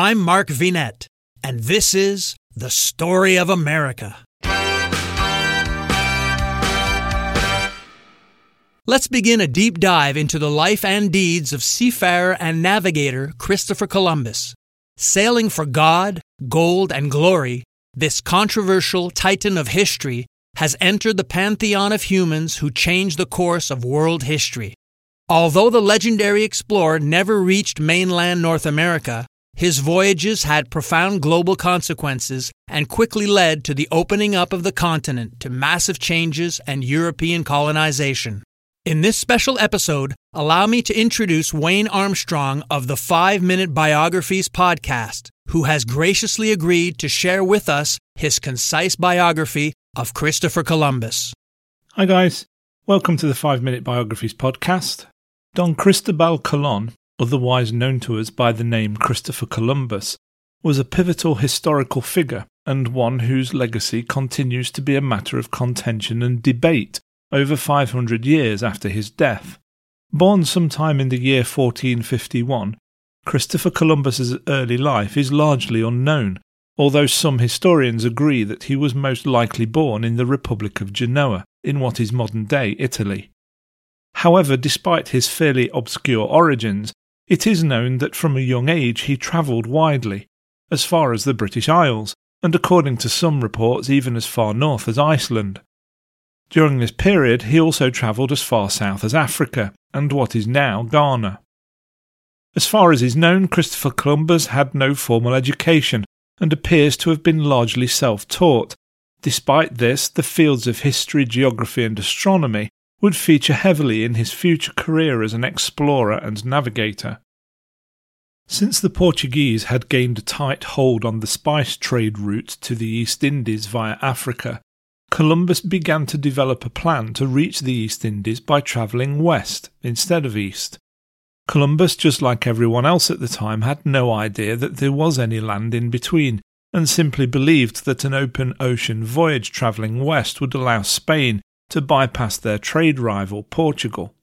I'm Mark Vinet, and this is The Story of America. Let's begin a deep dive into the life and deeds of seafarer and navigator Christopher Columbus. Sailing for God, gold, and glory, this controversial titan of history has entered the pantheon of humans who changed the course of world history. Although the legendary explorer never reached mainland North America, his voyages had profound global consequences and quickly led to the opening up of the continent to massive changes and European colonization. In this special episode, allow me to introduce Wayne Armstrong of the 5 Minute Biographies podcast, who has graciously agreed to share with us his concise biography of Christopher Columbus. Hi, guys. Welcome to the 5 Minute Biographies podcast. Don Cristobal Colon, otherwise known to us by the name Christopher Columbus, was a pivotal historical figure and one whose legacy continues to be a matter of contention and debate over 500 years after his death. Born sometime in the year 1451, Christopher Columbus's early life is largely unknown, although some historians agree that he was most likely born in the Republic of Genoa, in what is modern day Italy. However, despite his fairly obscure origins, it is known that from a young age he travelled widely, as far as the British Isles, and according to some reports, even as far north as Iceland. During this period, he also travelled as far south as Africa and what is now Ghana. As far as is known, Christopher Columbus had no formal education and appears to have been largely self taught. Despite this, the fields of history, geography, and astronomy would feature heavily in his future career as an explorer and navigator. Since the Portuguese had gained a tight hold on the spice trade route to the East Indies via Africa, Columbus began to develop a plan to reach the East Indies by travelling west instead of east. Columbus, just like everyone else at the time, had no idea that there was any land in between, and simply believed that an open ocean voyage travelling west would allow Spain to bypass their trade rival Portugal.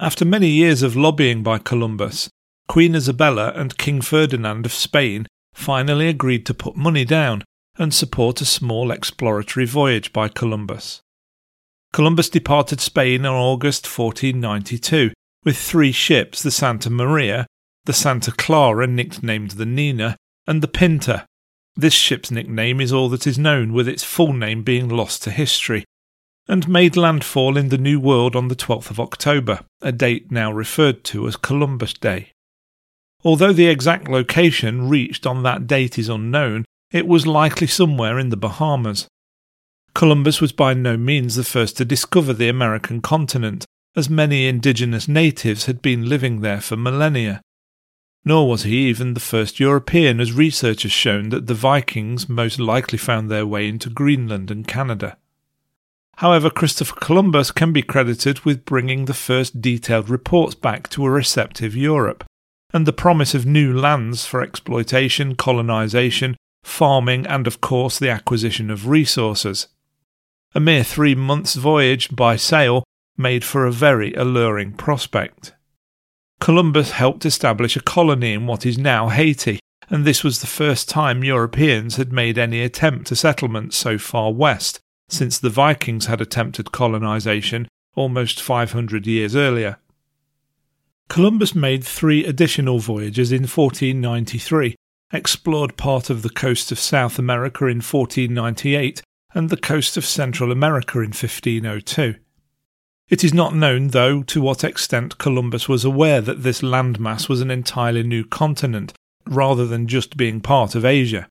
After many years of lobbying by Columbus, Queen Isabella and King Ferdinand of Spain finally agreed to put money down and support a small exploratory voyage by Columbus. Columbus departed Spain in August 1492 with three ships the Santa Maria, the Santa Clara, nicknamed the Nina, and the Pinta. This ship's nickname is all that is known, with its full name being lost to history, and made landfall in the New World on the 12th of October, a date now referred to as Columbus Day. Although the exact location reached on that date is unknown, it was likely somewhere in the Bahamas. Columbus was by no means the first to discover the American continent, as many indigenous natives had been living there for millennia. Nor was he even the first European, as research has shown that the Vikings most likely found their way into Greenland and Canada. However, Christopher Columbus can be credited with bringing the first detailed reports back to a receptive Europe, and the promise of new lands for exploitation, colonisation, farming, and of course the acquisition of resources. A mere three months' voyage by sail made for a very alluring prospect. Columbus helped establish a colony in what is now Haiti, and this was the first time Europeans had made any attempt to settlement so far west since the Vikings had attempted colonization almost 500 years earlier. Columbus made three additional voyages in 1493 explored part of the coast of South America in 1498 and the coast of Central America in 1502. It is not known, though, to what extent Columbus was aware that this landmass was an entirely new continent, rather than just being part of Asia.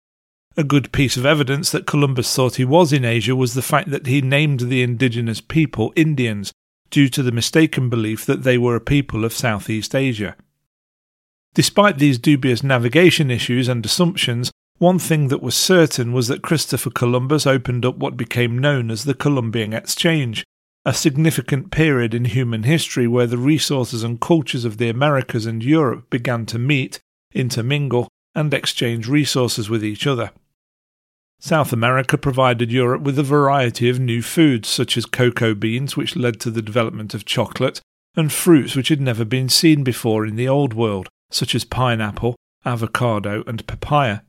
A good piece of evidence that Columbus thought he was in Asia was the fact that he named the indigenous people Indians, due to the mistaken belief that they were a people of Southeast Asia. Despite these dubious navigation issues and assumptions, one thing that was certain was that Christopher Columbus opened up what became known as the Columbian Exchange, a significant period in human history where the resources and cultures of the Americas and Europe began to meet, intermingle, and exchange resources with each other. South America provided Europe with a variety of new foods, such as cocoa beans, which led to the development of chocolate, and fruits which had never been seen before in the Old World such as pineapple, avocado, and papaya,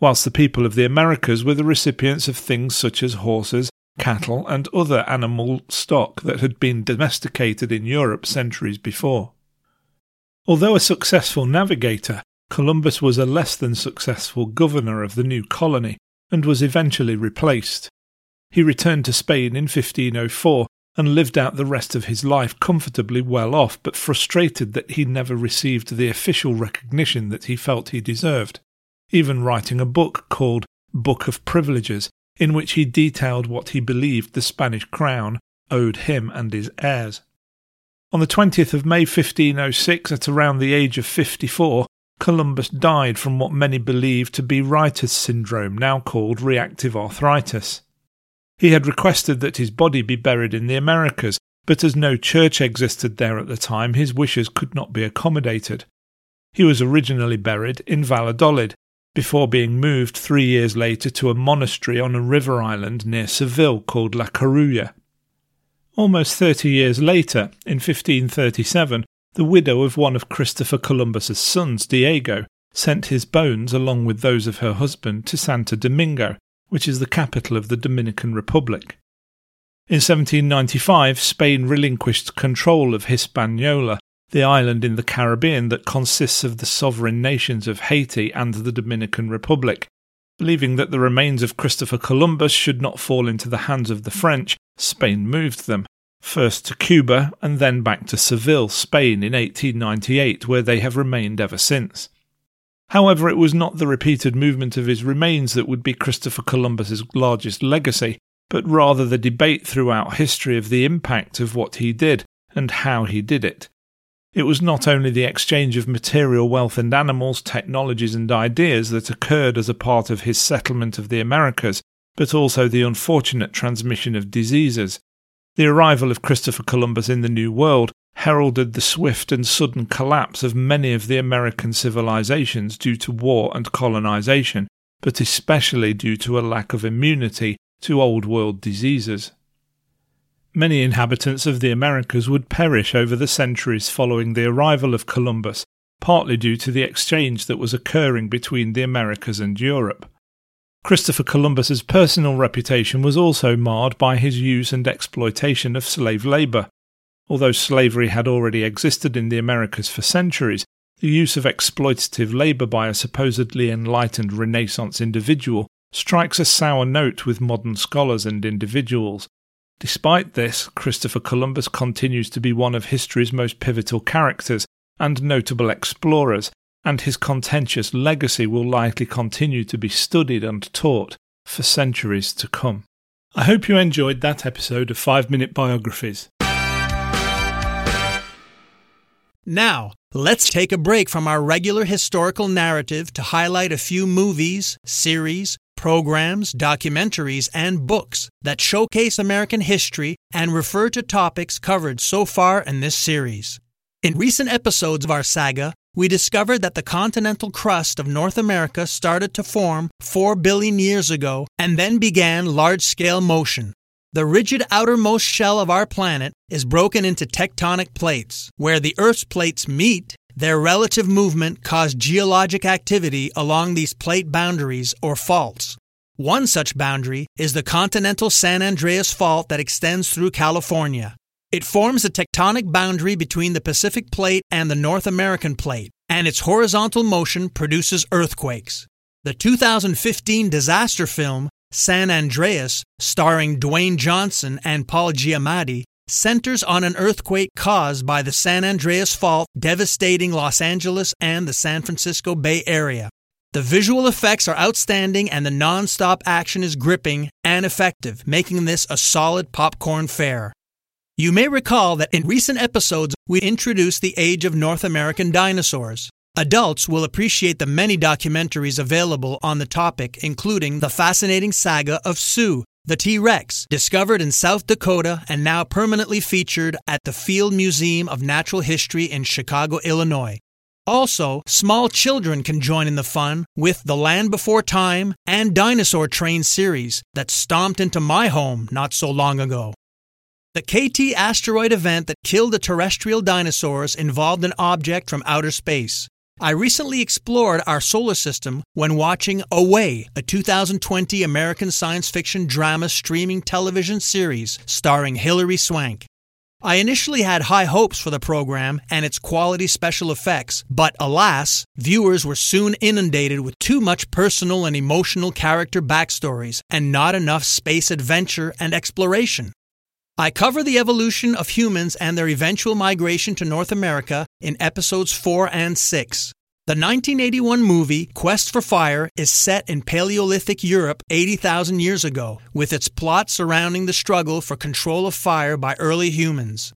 whilst the people of the Americas were the recipients of things such as horses, cattle, and other animal stock that had been domesticated in Europe centuries before. Although a successful navigator, Columbus was a less than successful governor of the new colony and was eventually replaced. He returned to Spain in 1504 and lived out the rest of his life comfortably well off, but frustrated that he never received the official recognition that he felt he deserved, even writing a book called Book of Privileges, in which he detailed what he believed the Spanish crown owed him and his heirs. On the 20th of May 1506, at around the age of 54, Columbus died from what many believe to be Reiter's syndrome, now called reactive arthritis. He had requested that his body be buried in the Americas, but as no church existed there at the time, his wishes could not be accommodated. He was originally buried in Valladolid, before being moved three years later to a monastery on a river island near Seville called La Cartuja. Almost thirty years later, in 1537, the widow of one of Christopher Columbus's sons, Diego, sent his bones along with those of her husband to Santo Domingo, which is the capital of the Dominican Republic. In 1795, Spain relinquished control of Hispaniola, the island in the Caribbean that consists of the sovereign nations of Haiti and the Dominican Republic. Believing that the remains of Christopher Columbus should not fall into the hands of the French, Spain moved them, first to Cuba and then back to Seville, Spain in 1898, where they have remained ever since. However, it was not the repeated movement of his remains that would be Christopher Columbus's largest legacy, but rather the debate throughout history of the impact of what he did and how he did it. It was not only the exchange of material wealth and animals, technologies, and ideas that occurred as a part of his settlement of the Americas, but also the unfortunate transmission of diseases. The arrival of Christopher Columbus in the New World heralded the swift and sudden collapse of many of the American civilizations due to war and colonization, but especially due to a lack of immunity to Old World diseases. Many inhabitants of the Americas would perish over the centuries following the arrival of Columbus, partly due to the exchange that was occurring between the Americas and Europe. Christopher Columbus's personal reputation was also marred by his use and exploitation of slave labour, Although slavery had already existed in the Americas for centuries, the use of exploitative labour by a supposedly enlightened Renaissance individual strikes a sour note with modern scholars and individuals. Despite this, Christopher Columbus continues to be one of history's most pivotal characters and notable explorers, and his contentious legacy will likely continue to be studied and taught for centuries to come. I hope you enjoyed that episode of 5 Minute Biographies. Now, let's take a break from our regular historical narrative to highlight a few movies, series, programs, documentaries, and books that showcase American history and refer to topics covered so far in this series. In recent episodes of our saga, we discovered that the continental crust of North America started to form 4 billion years ago and then began large scale motion. The rigid outermost shell of our planet is broken into tectonic plates. Where the Earth's plates meet, their relative movement caused geologic activity along these plate boundaries or faults. One such boundary is the continental San Andreas Fault that extends through California. It forms a tectonic boundary between the Pacific Plate and the North American Plate, and its horizontal motion produces earthquakes. The 2015 disaster film San Andreas, starring Dwayne Johnson and Paul Giamatti, centers on an earthquake caused by the San Andreas Fault devastating Los Angeles and the San Francisco Bay Area. The visual effects are outstanding and the non stop action is gripping and effective, making this a solid popcorn fare. You may recall that in recent episodes we introduced the age of North American dinosaurs. Adults will appreciate the many documentaries available on the topic, including the fascinating saga of Sue, the T Rex, discovered in South Dakota and now permanently featured at the Field Museum of Natural History in Chicago, Illinois. Also, small children can join in the fun with The Land Before Time and Dinosaur Train series that stomped into my home not so long ago. The KT asteroid event that killed the terrestrial dinosaurs involved an object from outer space. I recently explored our solar system when watching Away, a 2020 American science fiction drama streaming television series starring Hilary Swank. I initially had high hopes for the program and its quality special effects, but alas, viewers were soon inundated with too much personal and emotional character backstories and not enough space adventure and exploration. I cover the evolution of humans and their eventual migration to North America in episodes 4 and 6. The 1981 movie Quest for Fire is set in Paleolithic Europe 80,000 years ago, with its plot surrounding the struggle for control of fire by early humans.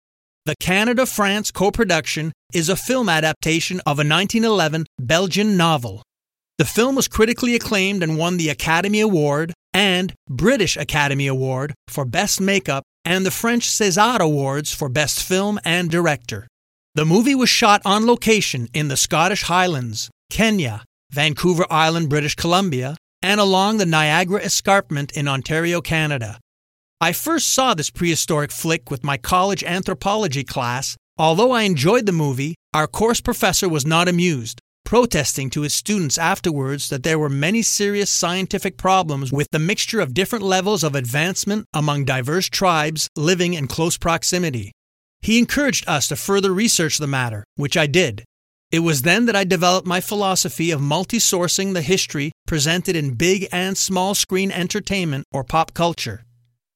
The Canada France co production is a film adaptation of a 1911 Belgian novel. The film was critically acclaimed and won the Academy Award and British Academy Award for Best Makeup and the French César Awards for Best Film and Director. The movie was shot on location in the Scottish Highlands, Kenya, Vancouver Island, British Columbia, and along the Niagara Escarpment in Ontario, Canada. I first saw this prehistoric flick with my college anthropology class. Although I enjoyed the movie, our course professor was not amused, protesting to his students afterwards that there were many serious scientific problems with the mixture of different levels of advancement among diverse tribes living in close proximity. He encouraged us to further research the matter, which I did. It was then that I developed my philosophy of multi sourcing the history presented in big and small screen entertainment or pop culture.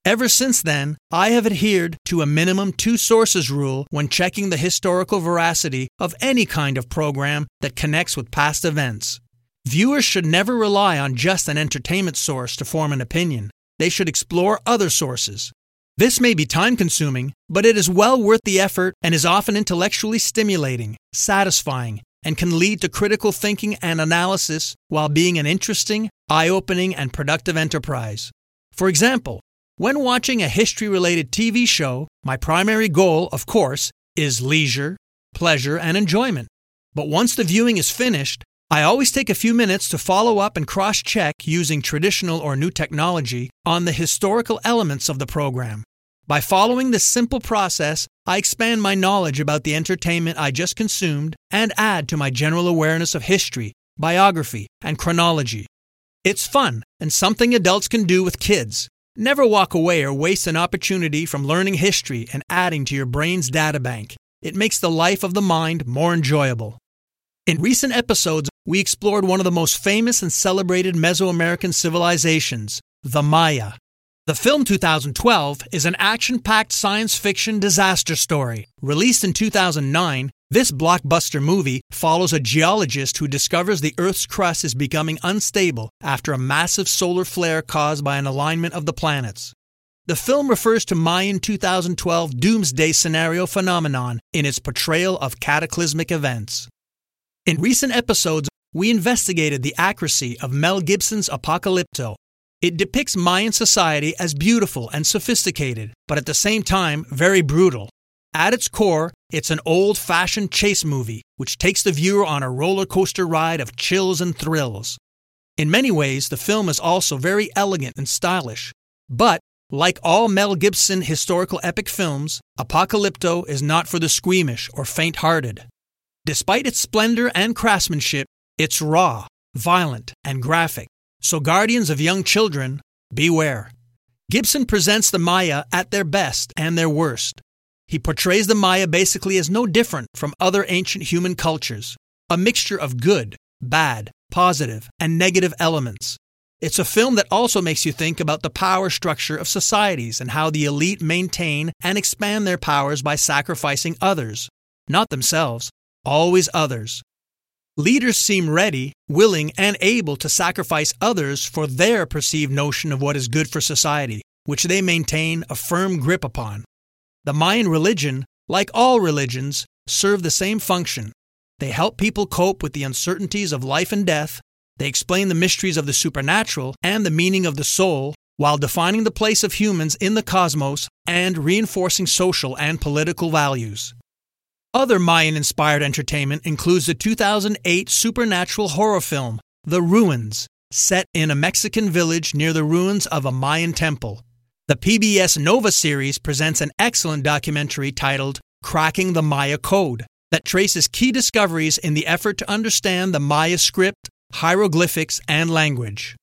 Ever since then, I have adhered to a minimum two sources rule when checking the historical veracity of any kind of program that connects with past events. Viewers should never rely on just an entertainment source to form an opinion. They should explore other sources. This may be time consuming, but it is well worth the effort and is often intellectually stimulating, satisfying, and can lead to critical thinking and analysis while being an interesting, eye opening, and productive enterprise. For example, when watching a history related TV show, my primary goal, of course, is leisure, pleasure, and enjoyment. But once the viewing is finished, I always take a few minutes to follow up and cross check using traditional or new technology on the historical elements of the program. By following this simple process, I expand my knowledge about the entertainment I just consumed and add to my general awareness of history, biography, and chronology. It's fun and something adults can do with kids. Never walk away or waste an opportunity from learning history and adding to your brain's databank. It makes the life of the mind more enjoyable. In recent episodes, we explored one of the most famous and celebrated Mesoamerican civilizations, the Maya. The film 2012 is an action packed science fiction disaster story. Released in 2009, this blockbuster movie follows a geologist who discovers the Earth's crust is becoming unstable after a massive solar flare caused by an alignment of the planets. The film refers to Mayan 2012 doomsday scenario phenomenon in its portrayal of cataclysmic events. In recent episodes, we investigated the accuracy of Mel Gibson's Apocalypto. It depicts Mayan society as beautiful and sophisticated, but at the same time very brutal. At its core, it's an old fashioned chase movie which takes the viewer on a roller coaster ride of chills and thrills. In many ways, the film is also very elegant and stylish. But, like all Mel Gibson historical epic films, Apocalypto is not for the squeamish or faint hearted. Despite its splendor and craftsmanship, it's raw, violent, and graphic. So, guardians of young children, beware. Gibson presents the Maya at their best and their worst. He portrays the Maya basically as no different from other ancient human cultures, a mixture of good, bad, positive, and negative elements. It's a film that also makes you think about the power structure of societies and how the elite maintain and expand their powers by sacrificing others, not themselves, always others. Leaders seem ready, willing, and able to sacrifice others for their perceived notion of what is good for society, which they maintain a firm grip upon. The Mayan religion, like all religions, serve the same function. They help people cope with the uncertainties of life and death, they explain the mysteries of the supernatural and the meaning of the soul, while defining the place of humans in the cosmos and reinforcing social and political values. Other Mayan inspired entertainment includes the 2008 supernatural horror film, The Ruins, set in a Mexican village near the ruins of a Mayan temple. The PBS Nova series presents an excellent documentary titled Cracking the Maya Code that traces key discoveries in the effort to understand the Maya script, hieroglyphics, and language.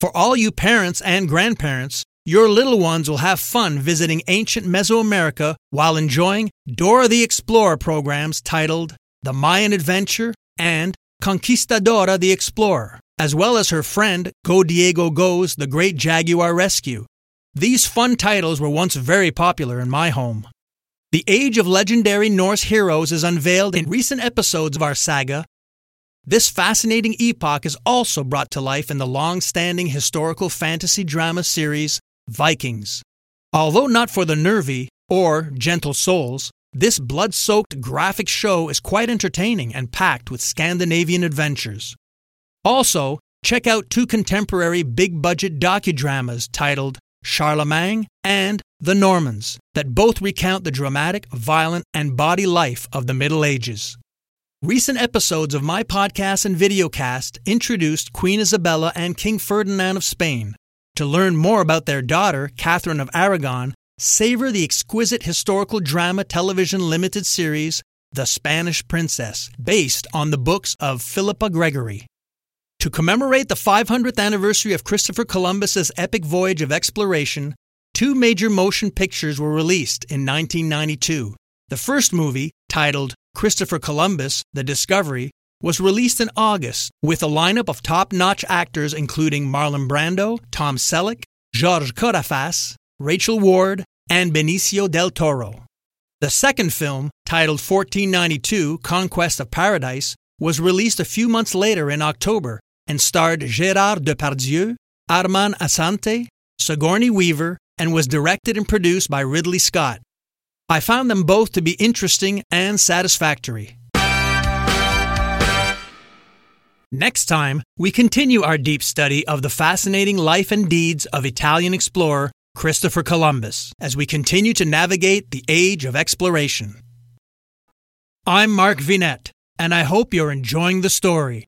For all you parents and grandparents, your little ones will have fun visiting ancient Mesoamerica while enjoying Dora the Explorer programs titled The Mayan Adventure and Conquistadora the Explorer, as well as her friend Go Diego Go's The Great Jaguar Rescue. These fun titles were once very popular in my home. The age of legendary Norse heroes is unveiled in recent episodes of our saga. This fascinating epoch is also brought to life in the long standing historical fantasy drama series Vikings. Although not for the nervy or gentle souls, this blood soaked graphic show is quite entertaining and packed with Scandinavian adventures. Also, check out two contemporary big budget docudramas titled Charlemagne and The Normans that both recount the dramatic, violent, and body life of the Middle Ages. Recent episodes of my podcast and videocast introduced Queen Isabella and King Ferdinand of Spain, to learn more about their daughter, Catherine of Aragon, savor the exquisite historical drama television limited series, The Spanish Princess, based on the books of Philippa Gregory. To commemorate the 500th anniversary of Christopher Columbus's epic voyage of exploration, two major motion pictures were released in 1992. The first movie, titled Christopher Columbus The Discovery, was released in August with a lineup of top notch actors including Marlon Brando, Tom Selleck, George Corraface, Rachel Ward, and Benicio del Toro. The second film, titled 1492 Conquest of Paradise, was released a few months later in October and starred Gérard Depardieu, Armand Assante, Sigourney Weaver, and was directed and produced by Ridley Scott. I found them both to be interesting and satisfactory. Next time, we continue our deep study of the fascinating life and deeds of Italian explorer Christopher Columbus as we continue to navigate the age of exploration. I'm Mark Vinet, and I hope you're enjoying the story.